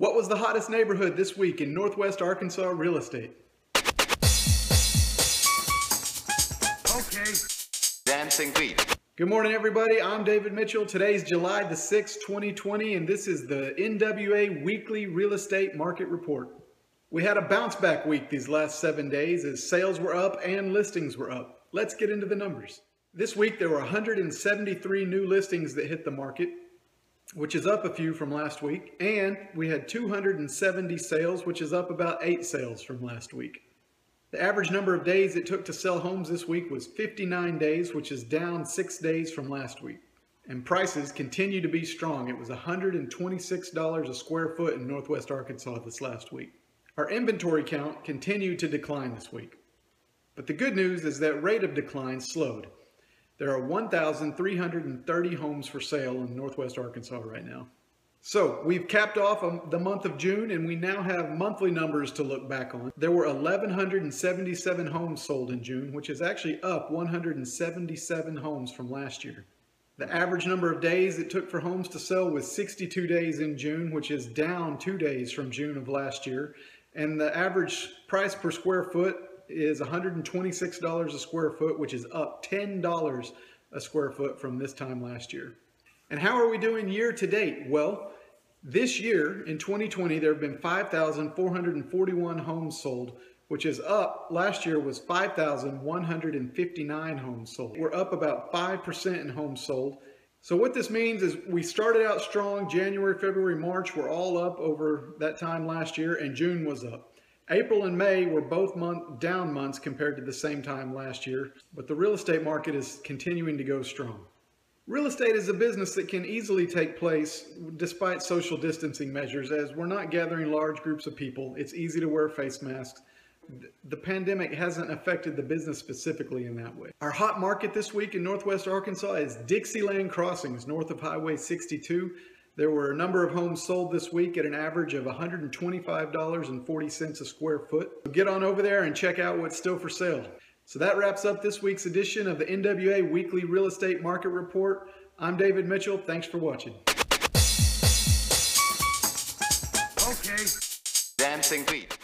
What was the hottest neighborhood this week in Northwest Arkansas real estate? Okay. Dancing beat. Good morning, everybody. I'm David Mitchell. Today's July the 6th, 2020, and this is the NWA Weekly Real Estate Market Report. We had a bounce back week these last seven days as sales were up and listings were up. Let's get into the numbers. This week, there were 173 new listings that hit the market, which is up a few from last week. And we had 270 sales, which is up about eight sales from last week. The average number of days it took to sell homes this week was 59 days, which is down six days from last week. And prices continue to be strong. It was $126 a square foot in Northwest Arkansas this last week. Our inventory count continued to decline this week. But the good news is that rate of decline slowed. There are 1,330 homes for sale in Northwest Arkansas right now. So we've capped off um, the month of June and we now have monthly numbers to look back on. There were 1,177 homes sold in June, which is actually up 177 homes from last year. The average number of days it took for homes to sell was 62 days in June, which is down two days from June of last year. And the average price per square foot is $126 a square foot, which is up $10 a square foot from this time last year. And how are we doing year to date? Well, this year in 2020, there have been 5,441 homes sold, which is up. Last year was 5,159 homes sold. We're up about 5% in homes sold. So what this means is we started out strong January, February, March were all up over that time last year and June was up. April and May were both month down months compared to the same time last year, but the real estate market is continuing to go strong. Real estate is a business that can easily take place despite social distancing measures as we're not gathering large groups of people. It's easy to wear face masks. The pandemic hasn't affected the business specifically in that way. Our hot market this week in Northwest Arkansas is Dixieland Crossings, north of Highway 62. There were a number of homes sold this week at an average of $125.40 a square foot. So Get on over there and check out what's still for sale. So that wraps up this week's edition of the NWA Weekly Real Estate Market Report. I'm David Mitchell. Thanks for watching. Okay. Dancing beat.